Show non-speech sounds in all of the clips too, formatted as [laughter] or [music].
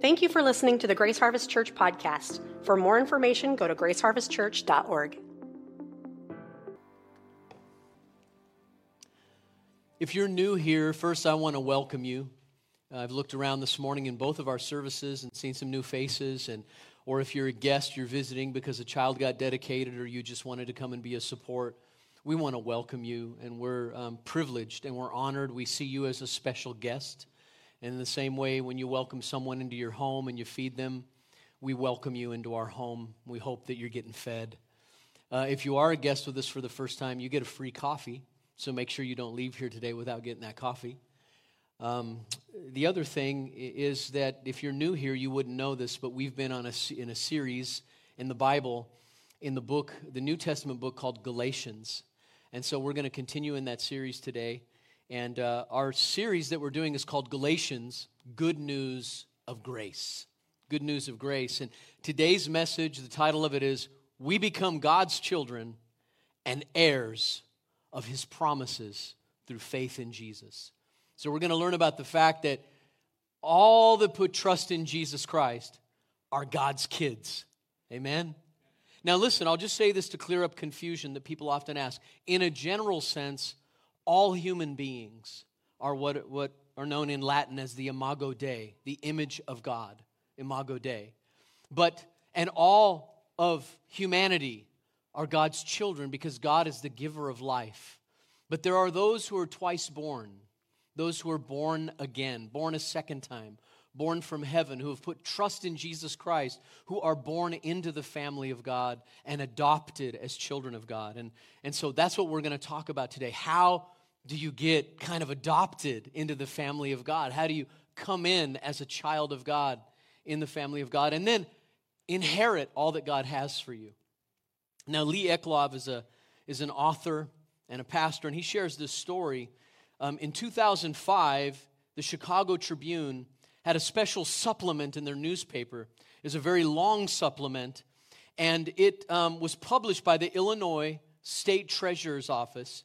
Thank you for listening to the Grace Harvest Church podcast. For more information, go to graceharvestchurch.org. If you're new here, first I want to welcome you. I've looked around this morning in both of our services and seen some new faces and or if you're a guest, you're visiting because a child got dedicated or you just wanted to come and be a support, we want to welcome you and we're um, privileged and we're honored. We see you as a special guest. And in the same way, when you welcome someone into your home and you feed them, we welcome you into our home. We hope that you're getting fed. Uh, if you are a guest with us for the first time, you get a free coffee. So make sure you don't leave here today without getting that coffee. Um, the other thing is that if you're new here, you wouldn't know this, but we've been on a, in a series in the Bible, in the book, the New Testament book called Galatians. And so we're going to continue in that series today. And uh, our series that we're doing is called Galatians Good News of Grace. Good News of Grace. And today's message, the title of it is We Become God's Children and Heirs of His Promises through Faith in Jesus. So we're going to learn about the fact that all that put trust in Jesus Christ are God's kids. Amen? Now, listen, I'll just say this to clear up confusion that people often ask. In a general sense, all human beings are what, what are known in Latin as the imago Dei, the image of God, imago Dei. But, and all of humanity are God's children because God is the giver of life. But there are those who are twice born, those who are born again, born a second time, born from heaven, who have put trust in Jesus Christ, who are born into the family of God and adopted as children of God. And, and so that's what we're going to talk about today. How do you get kind of adopted into the family of God? How do you come in as a child of God in the family of God and then inherit all that God has for you? Now, Lee Eclov is, a, is an author and a pastor, and he shares this story. Um, in 2005, the Chicago Tribune had a special supplement in their newspaper. It's a very long supplement, and it um, was published by the Illinois State Treasurer's Office.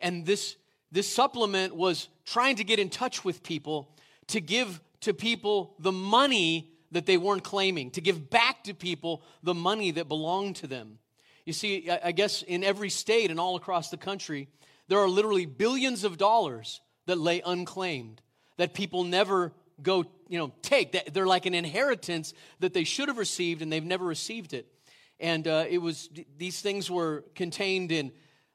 And this this supplement was trying to get in touch with people to give to people the money that they weren't claiming, to give back to people the money that belonged to them. You see, I guess in every state and all across the country, there are literally billions of dollars that lay unclaimed, that people never go, you know, take. They're like an inheritance that they should have received and they've never received it. And uh, it was, these things were contained in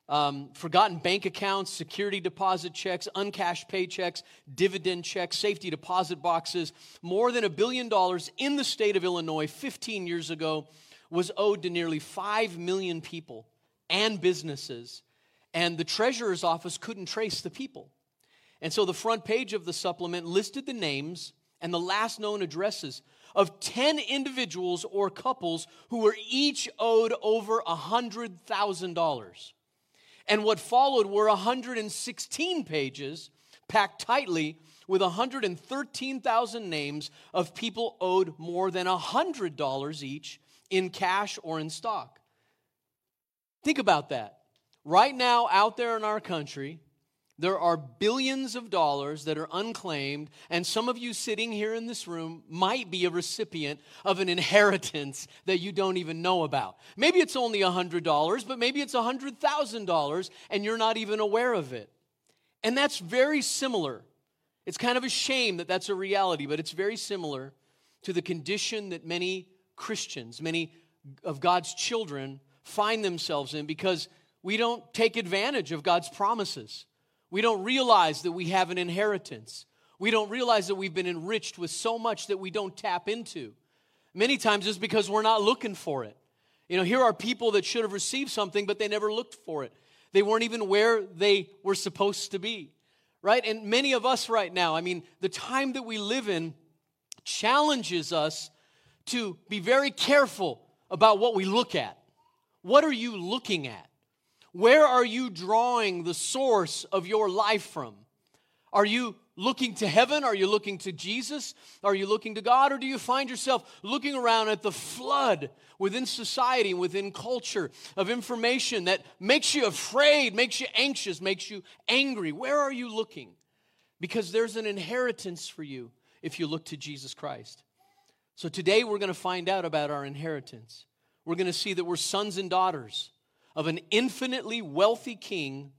um, forgotten bank accounts, security deposit checks, uncashed paychecks, dividend checks, safety deposit boxes. More than a billion dollars in the state of Illinois 15 years ago was owed to nearly 5 million people and businesses. And the treasurer's office couldn't trace the people. And so the front page of the supplement listed the names and the last known addresses of 10 individuals or couples who were each owed over $100,000. And what followed were 116 pages packed tightly with 113,000 names of people owed more than $100 each in cash or in stock. Think about that. Right now, out there in our country, there are billions of dollars that are unclaimed, and some of you sitting here in this room might be a recipient of an inheritance that you don't even know about. Maybe it's only $100, but maybe it's $100,000 and you're not even aware of it. And that's very similar. It's kind of a shame that that's a reality, but it's very similar to the condition that many Christians, many of God's children, find themselves in because we don't take advantage of God's promises. We don't realize that we have an inheritance. We don't realize that we've been enriched with so much that we don't tap into. Many times it's because we're not looking for it. You know, here are people that should have received something, but they never looked for it. They weren't even where they were supposed to be, right? And many of us right now, I mean, the time that we live in challenges us to be very careful about what we look at. What are you looking at? Where are you drawing the source of your life from? Are you looking to heaven? Are you looking to Jesus? Are you looking to God? Or do you find yourself looking around at the flood within society, within culture of information that makes you afraid, makes you anxious, makes you angry? Where are you looking? Because there's an inheritance for you if you look to Jesus Christ. So today we're going to find out about our inheritance. We're going to see that we're sons and daughters of an infinitely wealthy king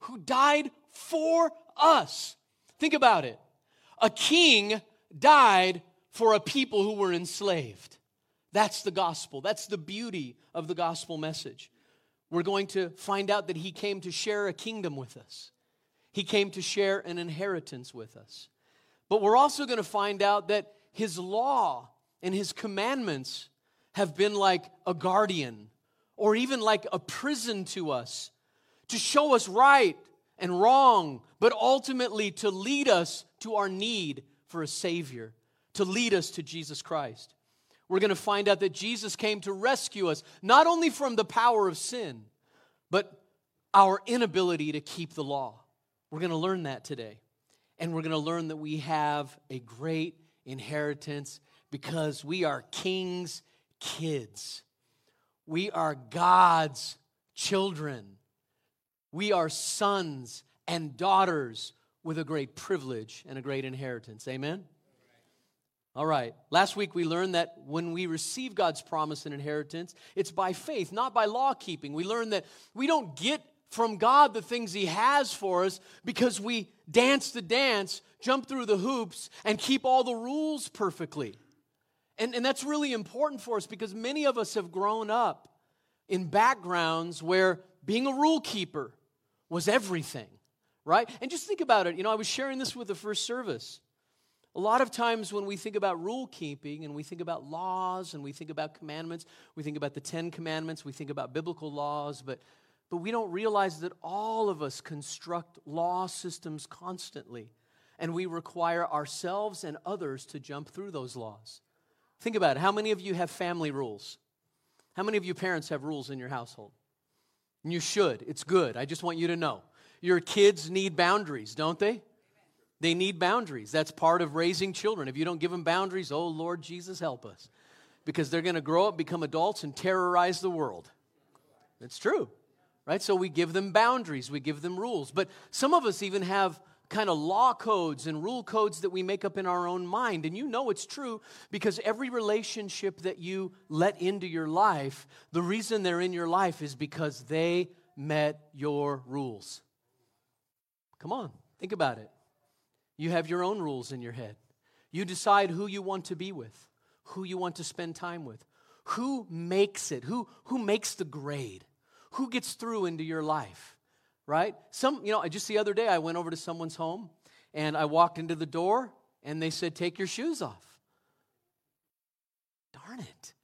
who died for us. Think about it. A king died for a people who were enslaved. That's the gospel. That's the beauty of the gospel message. We're going to find out that he came to share a kingdom with us, he came to share an inheritance with us. But we're also going to find out that his law and his commandments have been like a guardian or even like a prison to us to show us right and wrong, but ultimately to lead us to our need for a Savior, to lead us to Jesus Christ. We're going to find out that Jesus came to rescue us, not only from the power of sin, but our inability to keep the law. We're going to learn that today. And we're going to learn that we have a great inheritance because we are king's kids. We are God's children. We are sons and daughters with a great privilege and a great inheritance. Amen? All right. Last week we learned that when we receive God's promise and inheritance, it's by faith, not by law keeping. We learned that we don't get from God the things He has for us because we dance the dance, jump through the hoops, and keep all the rules perfectly. And, and that's really important for us because many of us have grown up in backgrounds where being a rule keeper was everything, right? And just think about it. You know, I was sharing this with the first service. A lot of times when we think about rule keeping and we think about laws and we think about commandments, we think about the 10 commandments, we think about biblical laws, but but we don't realize that all of us construct law systems constantly and we require ourselves and others to jump through those laws. Think about it. How many of you have family rules? How many of you parents have rules in your household? And you should. It's good. I just want you to know. Your kids need boundaries, don't they? They need boundaries. That's part of raising children. If you don't give them boundaries, oh Lord Jesus, help us. Because they're going to grow up, become adults, and terrorize the world. It's true, right? So we give them boundaries, we give them rules. But some of us even have kind of law codes and rule codes that we make up in our own mind. And you know it's true because every relationship that you let into your life, the reason they're in your life is because they met your rules. Come on, think about it. You have your own rules in your head. You decide who you want to be with, who you want to spend time with, who makes it, who, who makes the grade, who gets through into your life, right? Some, you know, I just the other day I went over to someone's home and I walked into the door and they said, Take your shoes off. Darn it.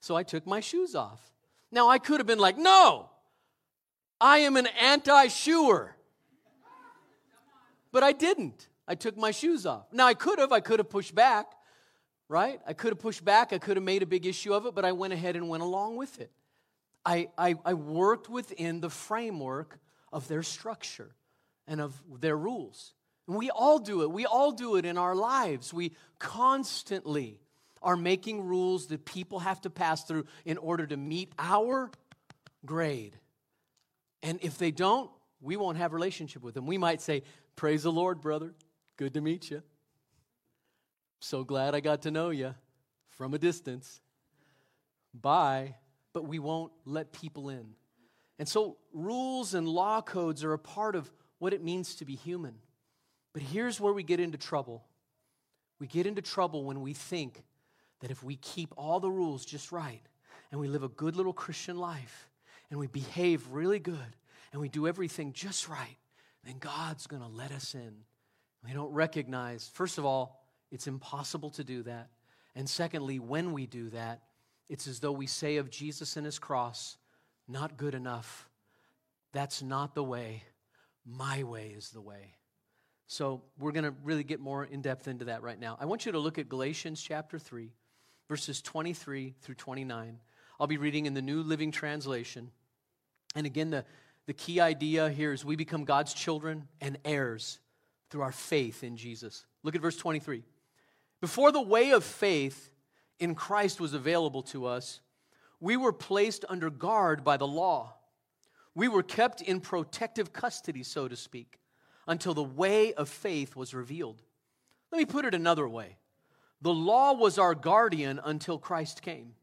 So I took my shoes off. Now I could have been like, No, I am an anti shoer. But I didn't. I took my shoes off. Now, I could have. I could have pushed back, right? I could have pushed back. I could have made a big issue of it, but I went ahead and went along with it. I, I, I worked within the framework of their structure and of their rules. And we all do it. We all do it in our lives. We constantly are making rules that people have to pass through in order to meet our grade. And if they don't, we won't have relationship with them. We might say, Praise the Lord, brother. Good to meet you. So glad I got to know you from a distance. Bye. But we won't let people in. And so, rules and law codes are a part of what it means to be human. But here's where we get into trouble. We get into trouble when we think that if we keep all the rules just right and we live a good little Christian life and we behave really good and we do everything just right, then God's going to let us in. We don't recognize, first of all, it's impossible to do that. And secondly, when we do that, it's as though we say of Jesus and his cross, not good enough. That's not the way. My way is the way. So we're going to really get more in depth into that right now. I want you to look at Galatians chapter 3, verses 23 through 29. I'll be reading in the New Living Translation. And again, the, the key idea here is we become God's children and heirs through our faith in Jesus. Look at verse 23. Before the way of faith in Christ was available to us, we were placed under guard by the law. We were kept in protective custody, so to speak, until the way of faith was revealed. Let me put it another way. the law was our guardian until Christ came.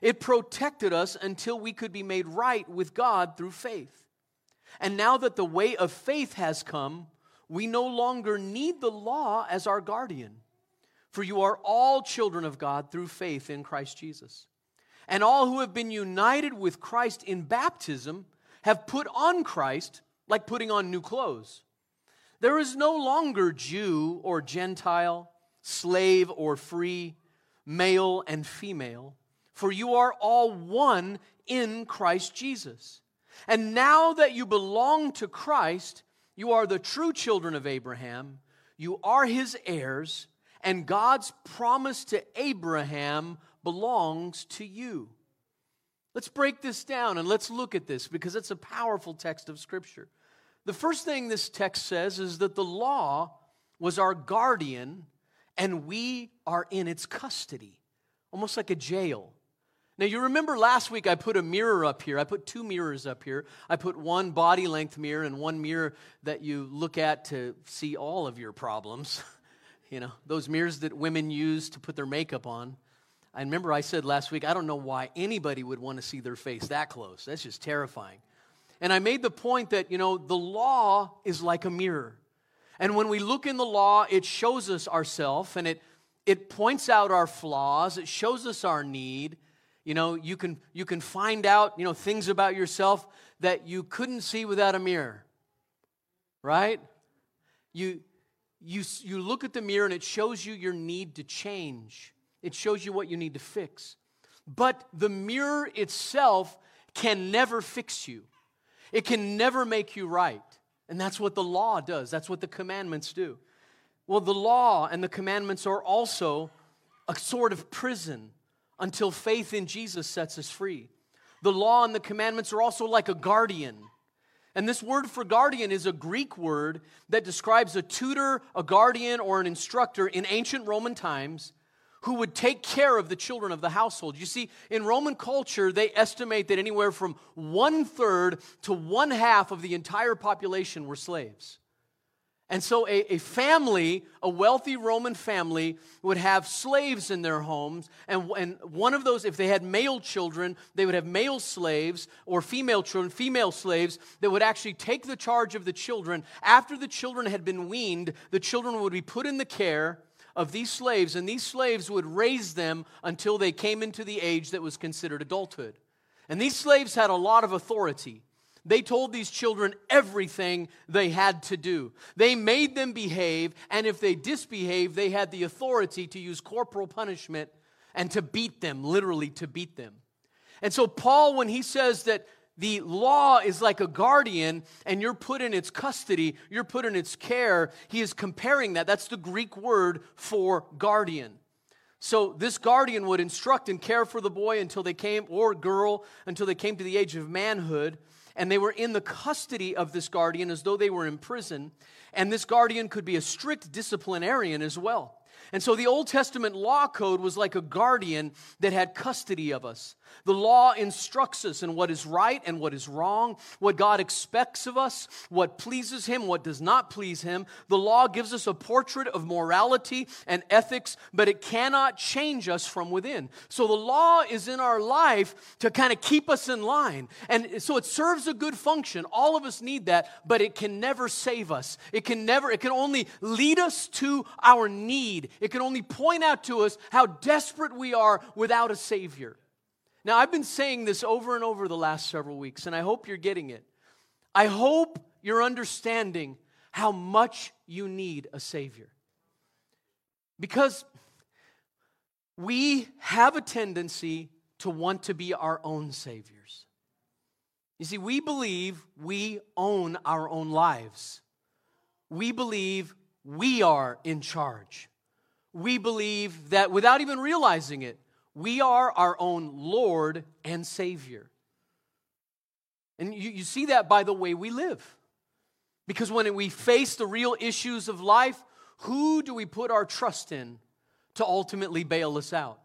It protected us until we could be made right with God through faith. And now that the way of faith has come, we no longer need the law as our guardian. For you are all children of God through faith in Christ Jesus. And all who have been united with Christ in baptism have put on Christ like putting on new clothes. There is no longer Jew or Gentile, slave or free, male and female, for you are all one in Christ Jesus. And now that you belong to Christ, you are the true children of Abraham, you are his heirs, and God's promise to Abraham belongs to you. Let's break this down and let's look at this because it's a powerful text of Scripture. The first thing this text says is that the law was our guardian and we are in its custody, almost like a jail. Now, you remember last week I put a mirror up here. I put two mirrors up here. I put one body length mirror and one mirror that you look at to see all of your problems. [laughs] you know, those mirrors that women use to put their makeup on. I remember I said last week, I don't know why anybody would want to see their face that close. That's just terrifying. And I made the point that, you know, the law is like a mirror. And when we look in the law, it shows us ourself and it, it points out our flaws, it shows us our need. You know, you can, you can find out, you know, things about yourself that you couldn't see without a mirror. Right? You, you, you look at the mirror and it shows you your need to change. It shows you what you need to fix. But the mirror itself can never fix you, it can never make you right. And that's what the law does, that's what the commandments do. Well, the law and the commandments are also a sort of prison until faith in Jesus sets us free. The law and the commandments are also like a guardian. And this word for guardian is a Greek word that describes a tutor, a guardian, or an instructor in ancient Roman times who would take care of the children of the household. You see, in Roman culture, they estimate that anywhere from one third to one half of the entire population were slaves. And so, a, a, family, a wealthy Roman family, would have slaves in their homes. And, and one of those, if they had male children, they would have male slaves, or female children, female slaves, that would actually take the charge of the children. After the children had been weaned, the children would be put in the care of these slaves, and these slaves would raise them until they came into the age that was considered adulthood. And these slaves had a lot of authority. They told these children everything they had to do. They made them behave, and if they disbehaved, they had the authority to use corporal punishment and to beat them, literally to beat them. And so, Paul, when he says that the law is like a guardian and you're put in its custody, you're put in its care. He is comparing that. That's the Greek word for guardian. So this guardian would instruct and care for the boy until they came, or girl, until they came to the age of manhood. And they were in the custody of this guardian as though they were in prison. And this guardian could be a strict disciplinarian as well. And so the Old Testament law code was like a guardian that had custody of us. The law instructs us in what is right and what is wrong, what God expects of us, what pleases Him, what does not please Him. The law gives us a portrait of morality and ethics, but it cannot change us from within. So the law is in our life to kind of keep us in line. And so it serves a good function. All of us need that, but it can never save us. It can never, it can only lead us to our need. It can only point out to us how desperate we are without a Savior. Now, I've been saying this over and over the last several weeks, and I hope you're getting it. I hope you're understanding how much you need a Savior. Because we have a tendency to want to be our own Saviors. You see, we believe we own our own lives, we believe we are in charge. We believe that without even realizing it, we are our own Lord and Savior. And you, you see that by the way we live. Because when we face the real issues of life, who do we put our trust in to ultimately bail us out?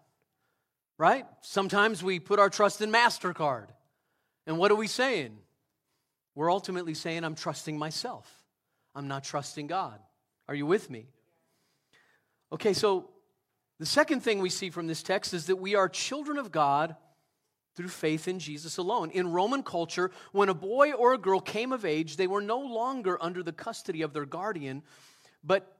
Right? Sometimes we put our trust in MasterCard. And what are we saying? We're ultimately saying, I'm trusting myself. I'm not trusting God. Are you with me? Okay, so The second thing we see from this text is that we are children of God through faith in Jesus alone. In Roman culture, when a boy or a girl came of age, they were no longer under the custody of their guardian, but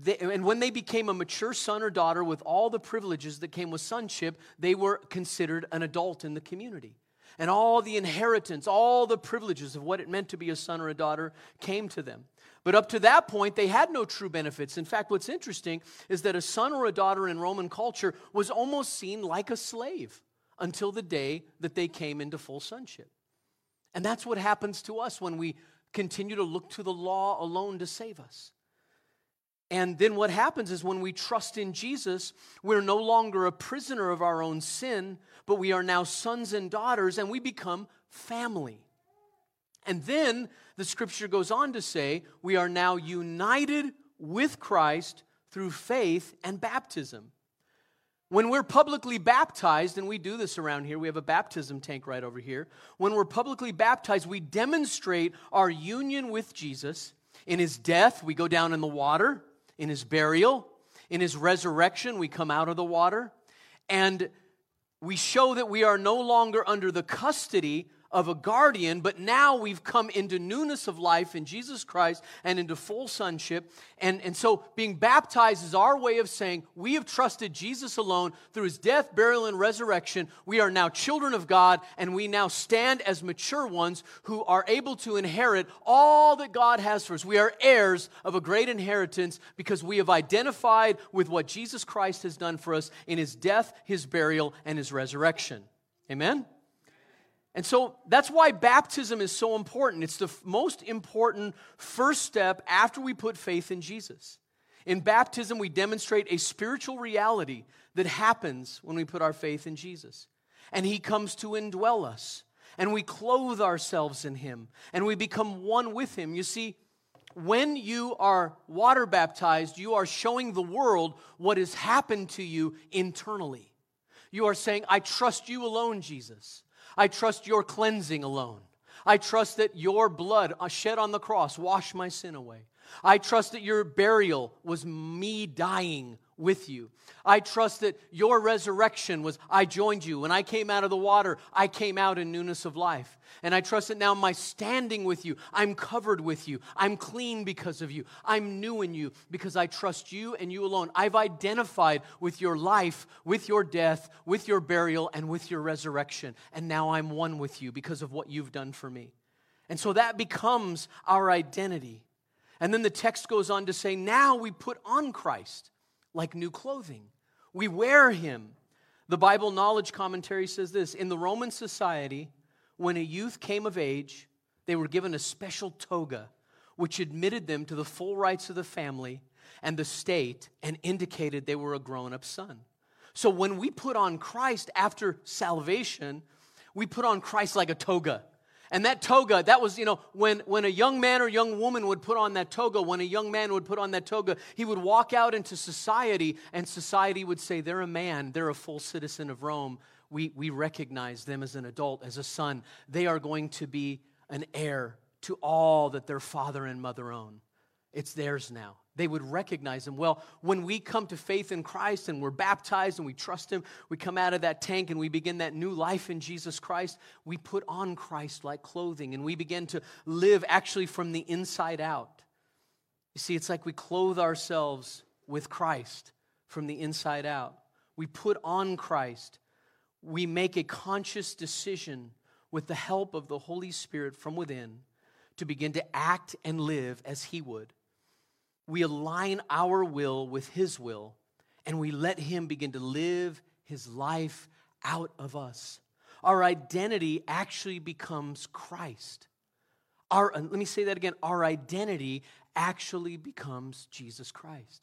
they, and when they became a mature son or daughter with all the privileges that came with sonship, they were considered an adult in the community. And all the inheritance, all the privileges of what it meant to be a son or a daughter came to them. But up to that point, they had no true benefits. In fact, what's interesting is that a son or a daughter in Roman culture was almost seen like a slave until the day that they came into full sonship. And that's what happens to us when we continue to look to the law alone to save us. And then what happens is when we trust in Jesus, we're no longer a prisoner of our own sin, but we are now sons and daughters and we become family. And then the scripture goes on to say, we are now united with Christ through faith and baptism. When we're publicly baptized, and we do this around here, we have a baptism tank right over here. When we're publicly baptized, we demonstrate our union with Jesus. In his death, we go down in the water. In his burial, in his resurrection, we come out of the water. And we show that we are no longer under the custody of a guardian, but now we've come into newness of life in Jesus Christ and into full sonship. And, and so being baptized is our way of saying we have trusted Jesus alone through his death, burial, and resurrection. We are now children of God, and we now stand as mature ones who are able to inherit all that God has for us. We are heirs of a great inheritance because we have identified with what Jesus Christ has done for us in his death, his burial, and his resurrection. Amen? And so that's why baptism is so important. It's the f- most important first step after we put faith in Jesus. In baptism, we demonstrate a spiritual reality that happens when we put our faith in Jesus. And He comes to indwell us, and we clothe ourselves in Him, and we become one with Him. You see, when you are water baptized, you are showing the world what has happened to you internally. You are saying, I trust you alone, Jesus. I trust your cleansing alone. I trust that your blood uh, shed on the cross washed my sin away. I trust that your burial was me dying with you. I trust that your resurrection was I joined you. When I came out of the water, I came out in newness of life. And I trust that now my standing with you, I'm covered with you. I'm clean because of you. I'm new in you because I trust you and you alone. I've identified with your life, with your death, with your burial, and with your resurrection. And now I'm one with you because of what you've done for me. And so that becomes our identity. And then the text goes on to say, now we put on Christ like new clothing. We wear him. The Bible Knowledge Commentary says this In the Roman society, when a youth came of age, they were given a special toga, which admitted them to the full rights of the family and the state and indicated they were a grown up son. So when we put on Christ after salvation, we put on Christ like a toga. And that toga, that was, you know, when, when a young man or young woman would put on that toga, when a young man would put on that toga, he would walk out into society, and society would say, They're a man, they're a full citizen of Rome. We, we recognize them as an adult, as a son. They are going to be an heir to all that their father and mother own. It's theirs now they would recognize him. Well, when we come to faith in Christ and we're baptized and we trust him, we come out of that tank and we begin that new life in Jesus Christ, we put on Christ like clothing and we begin to live actually from the inside out. You see, it's like we clothe ourselves with Christ from the inside out. We put on Christ. We make a conscious decision with the help of the Holy Spirit from within to begin to act and live as He would we align our will with His will and we let Him begin to live His life out of us. Our identity actually becomes Christ. Our, let me say that again. Our identity actually becomes Jesus Christ.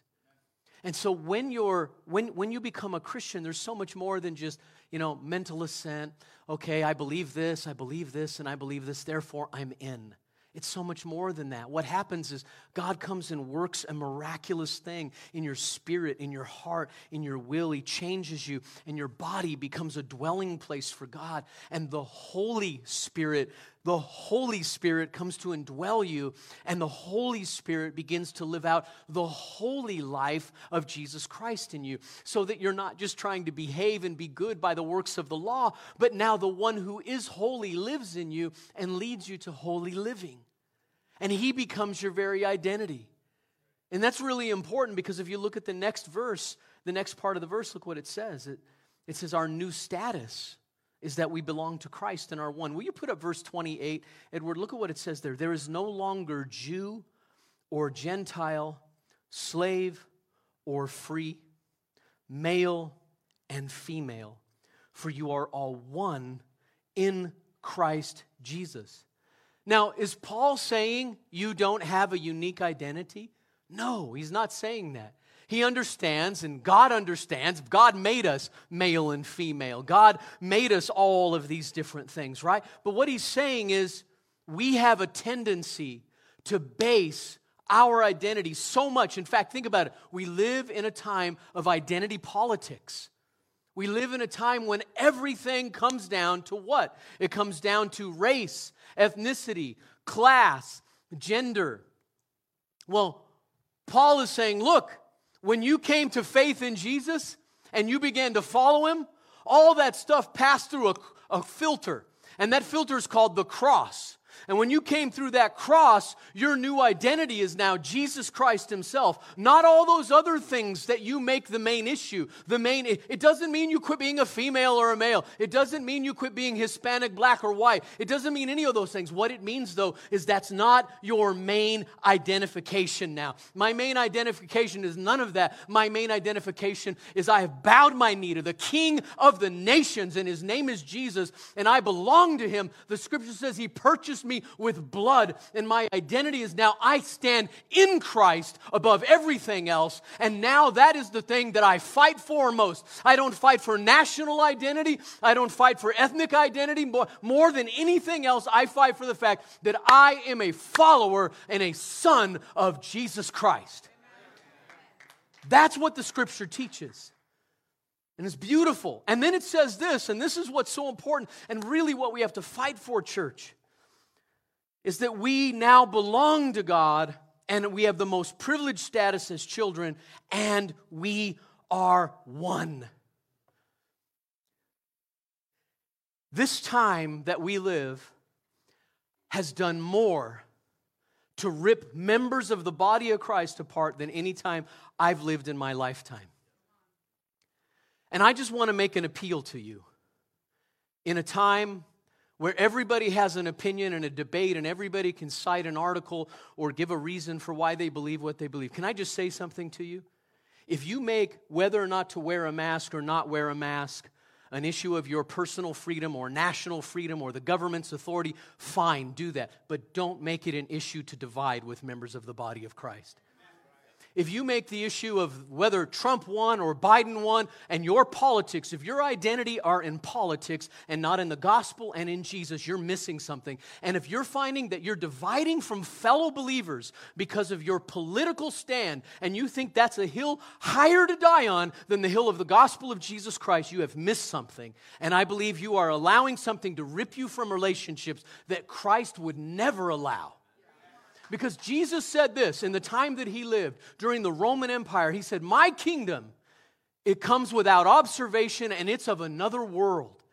And so when you're when when you become a Christian, there's so much more than just, you know, mental assent. Okay, I believe this, I believe this, and I believe this, therefore I'm in. It's so much more than that. What happens is God comes and works a miraculous thing in your spirit, in your heart, in your will. He changes you, and your body becomes a dwelling place for God. And the Holy Spirit the Holy Spirit comes to indwell you, and the Holy Spirit begins to live out the holy life of Jesus Christ in you, so that you're not just trying to behave and be good by the works of the law, but now the one who is holy lives in you and leads you to holy living. And he becomes your very identity. And that's really important because if you look at the next verse, the next part of the verse, look what it says. It, it says, Our new status is that we belong to Christ and are one. Will you put up verse 28? Edward, look at what it says there. There is no longer Jew or Gentile, slave or free, male and female, for you are all one in Christ Jesus. Now, is Paul saying you don't have a unique identity? No, he's not saying that. He understands, and God understands. God made us male and female. God made us all of these different things, right? But what he's saying is we have a tendency to base our identity so much. In fact, think about it. We live in a time of identity politics. We live in a time when everything comes down to what? It comes down to race, ethnicity, class, gender. Well, Paul is saying, look, when you came to faith in Jesus and you began to follow him, all that stuff passed through a, a filter. And that filter is called the cross. And when you came through that cross, your new identity is now Jesus Christ Himself, not all those other things that you make the main issue. The main, it doesn't mean you quit being a female or a male. It doesn't mean you quit being Hispanic, black, or white. It doesn't mean any of those things. What it means, though, is that's not your main identification now. My main identification is none of that. My main identification is I have bowed my knee to the King of the nations, and His name is Jesus, and I belong to Him. The scripture says He purchased me me with blood, and my identity is now I stand in Christ above everything else. And now that is the thing that I fight for most. I don't fight for national identity, I don't fight for ethnic identity. More, more than anything else, I fight for the fact that I am a follower and a son of Jesus Christ. That's what the scripture teaches. And it's beautiful. And then it says this, and this is what's so important, and really what we have to fight for, church is that we now belong to God and we have the most privileged status as children, and we are one. This time that we live has done more to rip members of the body of Christ apart than any time I've lived in my lifetime. And I just want to make an appeal to you. In a time where everybody has an opinion and a debate and everybody can cite an article or give a reason for why they believe what they believe. Can I just say something to you? If you make whether or not to wear a mask or not wear a mask an issue of your personal freedom or national freedom or the government's authority, fine, do that. But don't make it an issue to divide with members of the body of Christ if you make the issue of whether Trump won or Biden won and your politics, if your identity are in politics and not in the gospel and in Jesus, you're missing something. And if you're finding that you're dividing from fellow believers because of your political stand and you think that's a hill higher to die on than the hill of the gospel of Jesus Christ, you have missed something. And I believe you are allowing something to rip you from relationships that Christ would never allow. Because Jesus said this in the time that he lived during the Roman Empire. He said, My kingdom, it comes without observation and it's of another world.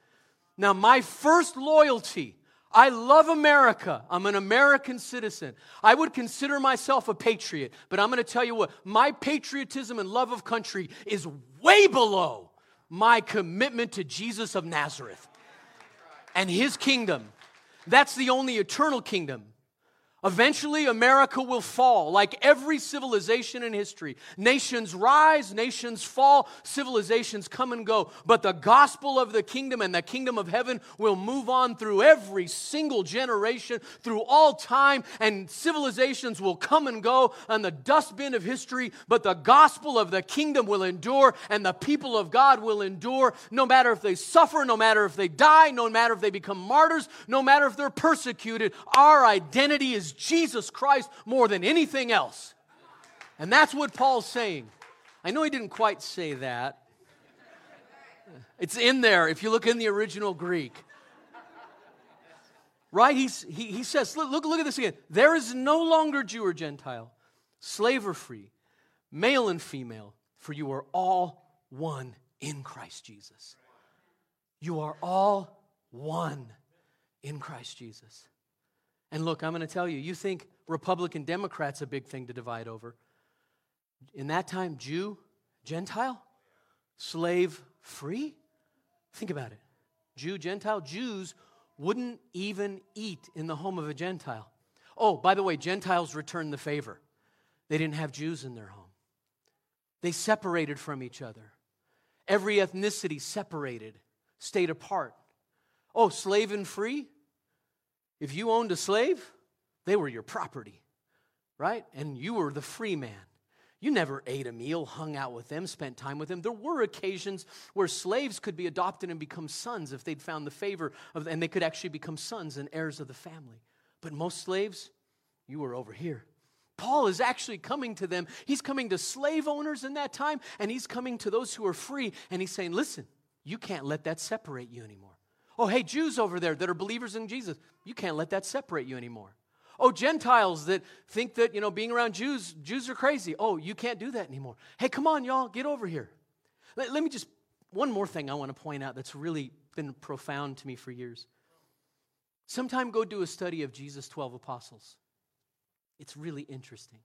Now, my first loyalty, I love America. I'm an American citizen. I would consider myself a patriot, but I'm going to tell you what, my patriotism and love of country is way below my commitment to Jesus of Nazareth and his kingdom. That's the only eternal kingdom. Eventually, America will fall like every civilization in history. Nations rise, nations fall, civilizations come and go. But the gospel of the kingdom and the kingdom of heaven will move on through every single generation, through all time, and civilizations will come and go on the dustbin of history. But the gospel of the kingdom will endure, and the people of God will endure no matter if they suffer, no matter if they die, no matter if they become martyrs, no matter if they're persecuted. Our identity is Jesus Christ more than anything else. And that's what Paul's saying. I know he didn't quite say that. It's in there if you look in the original Greek. Right? He's, he, he says, look, look, look at this again. There is no longer Jew or Gentile, slave or free, male and female, for you are all one in Christ Jesus. You are all one in Christ Jesus. And look, I'm going to tell you, you think Republican Democrats a big thing to divide over. In that time, Jew, Gentile, slave, free? Think about it. Jew, Gentile, Jews wouldn't even eat in the home of a Gentile. Oh, by the way, Gentiles returned the favor. They didn't have Jews in their home, they separated from each other. Every ethnicity separated, stayed apart. Oh, slave and free? If you owned a slave, they were your property, right? And you were the free man. You never ate a meal, hung out with them, spent time with them. There were occasions where slaves could be adopted and become sons if they'd found the favor of, and they could actually become sons and heirs of the family. But most slaves, you were over here. Paul is actually coming to them. He's coming to slave owners in that time, and he's coming to those who are free, and he's saying, Listen, you can't let that separate you anymore. Oh, hey, Jews over there that are believers in Jesus, you can't let that separate you anymore. Oh, Gentiles that think that, you know, being around Jews, Jews are crazy. Oh, you can't do that anymore. Hey, come on, y'all, get over here. Let, let me just, one more thing I want to point out that's really been profound to me for years. Sometime go do a study of Jesus' 12 apostles. It's really interesting.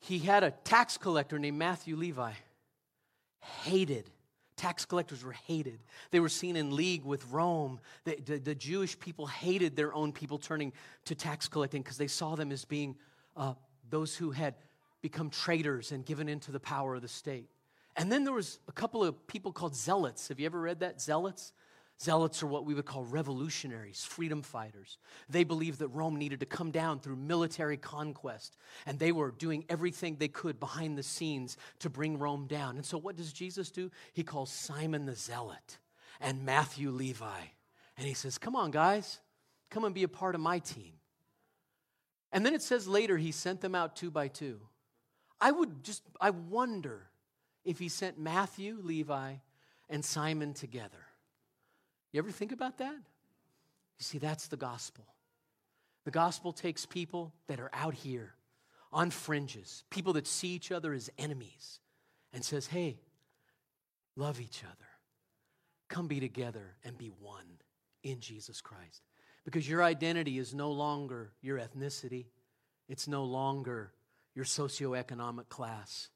He had a tax collector named Matthew Levi, hated Tax collectors were hated. They were seen in league with Rome. The, the, the Jewish people hated their own people turning to tax collecting because they saw them as being uh, those who had become traitors and given into the power of the state. And then there was a couple of people called zealots. Have you ever read that? Zealots? Zealots are what we would call revolutionaries, freedom fighters. They believed that Rome needed to come down through military conquest, and they were doing everything they could behind the scenes to bring Rome down. And so, what does Jesus do? He calls Simon the Zealot and Matthew Levi, and he says, Come on, guys, come and be a part of my team. And then it says later he sent them out two by two. I would just, I wonder if he sent Matthew, Levi, and Simon together. You ever think about that? You see, that's the gospel. The gospel takes people that are out here on fringes, people that see each other as enemies, and says, hey, love each other. Come be together and be one in Jesus Christ. Because your identity is no longer your ethnicity, it's no longer your socioeconomic class,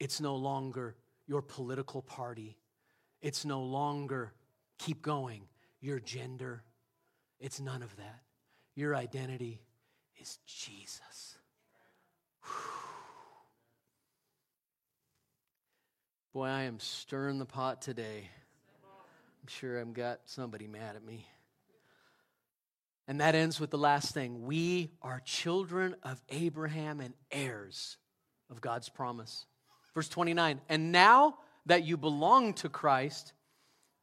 it's no longer your political party, it's no longer Keep going. Your gender, it's none of that. Your identity is Jesus. Boy, I am stirring the pot today. I'm sure I've got somebody mad at me. And that ends with the last thing. We are children of Abraham and heirs of God's promise. Verse 29 And now that you belong to Christ,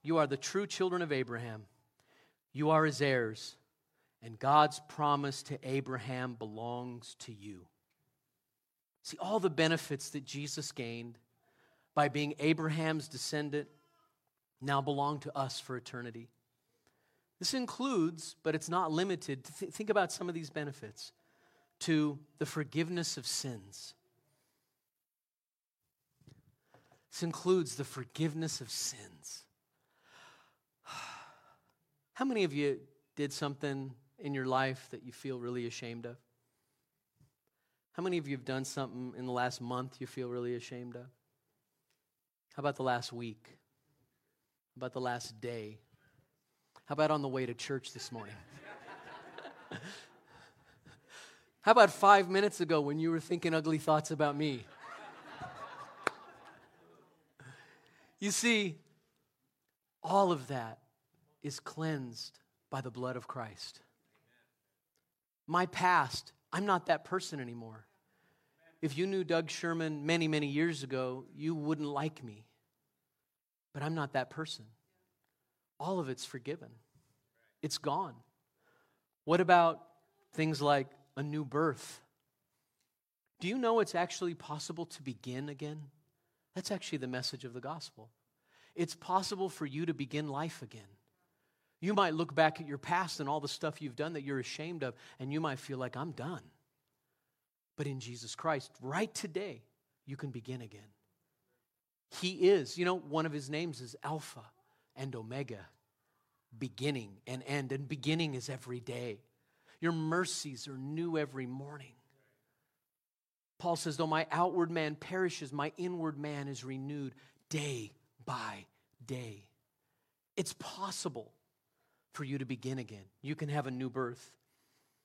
you are the true children of Abraham. You are his heirs, and God's promise to Abraham belongs to you. See, all the benefits that Jesus gained by being Abraham's descendant now belong to us for eternity. This includes, but it's not limited, to th- think about some of these benefits to the forgiveness of sins. This includes the forgiveness of sins. How many of you did something in your life that you feel really ashamed of? How many of you have done something in the last month you feel really ashamed of? How about the last week? How about the last day? How about on the way to church this morning? [laughs] How about five minutes ago when you were thinking ugly thoughts about me? you see, all of that is cleansed by the blood of Christ. My past, I'm not that person anymore. If you knew Doug Sherman many, many years ago, you wouldn't like me. But I'm not that person. All of it's forgiven, it's gone. What about things like a new birth? Do you know it's actually possible to begin again? That's actually the message of the gospel. It's possible for you to begin life again. You might look back at your past and all the stuff you've done that you're ashamed of, and you might feel like, I'm done. But in Jesus Christ, right today, you can begin again. He is, you know, one of his names is Alpha and Omega, beginning and end. And beginning is every day. Your mercies are new every morning. Paul says, though my outward man perishes, my inward man is renewed day by day. It's possible for you to begin again. You can have a new birth.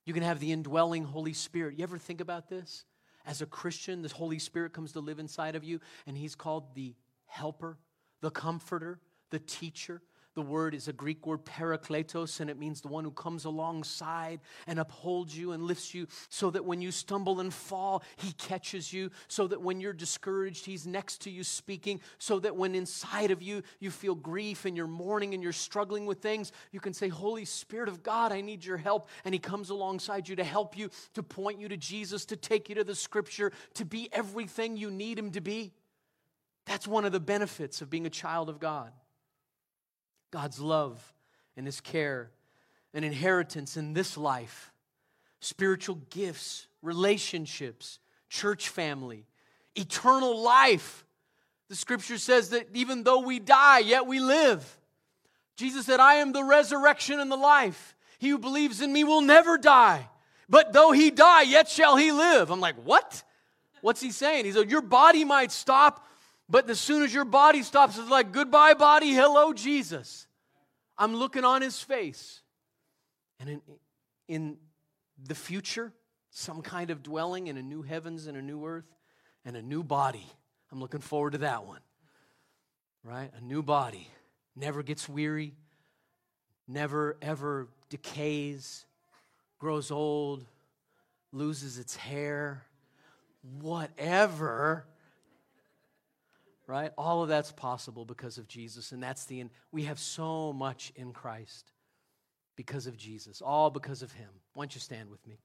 You can have the indwelling Holy Spirit. You ever think about this? As a Christian, the Holy Spirit comes to live inside of you, and He's called the helper, the comforter, the teacher, the word is a Greek word parakletos, and it means the one who comes alongside and upholds you and lifts you so that when you stumble and fall, he catches you, so that when you're discouraged, he's next to you speaking, so that when inside of you you feel grief and you're mourning and you're struggling with things, you can say, Holy Spirit of God, I need your help. And he comes alongside you to help you, to point you to Jesus, to take you to the scripture, to be everything you need him to be. That's one of the benefits of being a child of God. God's love and His care, an inheritance in this life, spiritual gifts, relationships, church family, eternal life. The scripture says that even though we die, yet we live. Jesus said, I am the resurrection and the life. He who believes in me will never die. But though he die, yet shall he live. I'm like, what? What's he saying? He said, Your body might stop, but as soon as your body stops, it's like, goodbye, body, hello, Jesus. I'm looking on his face. And in, in the future, some kind of dwelling in a new heavens and a new earth and a new body. I'm looking forward to that one. Right? A new body. Never gets weary, never ever decays, grows old, loses its hair, whatever right? All of that's possible because of Jesus, and that's the end. we have so much in Christ because of Jesus, all because of Him. Why don't you stand with me?